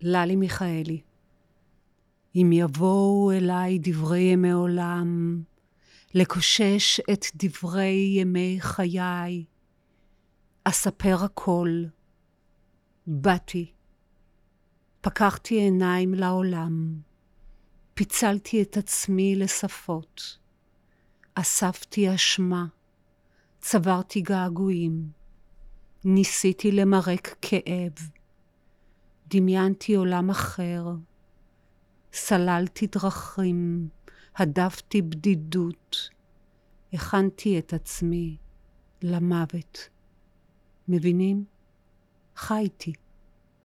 ללי מיכאלי. אם יבואו אליי דברי ימי עולם, לקושש את דברי ימי חיי, אספר הכל. באתי, פקחתי עיניים לעולם, פיצלתי את עצמי לשפות, אספתי אשמה, צברתי געגועים, ניסיתי למרק כאב, דמיינתי עולם אחר, סללתי דרכים, הדפתי בדידות, הכנתי את עצמי למוות. מבינים? חייתי.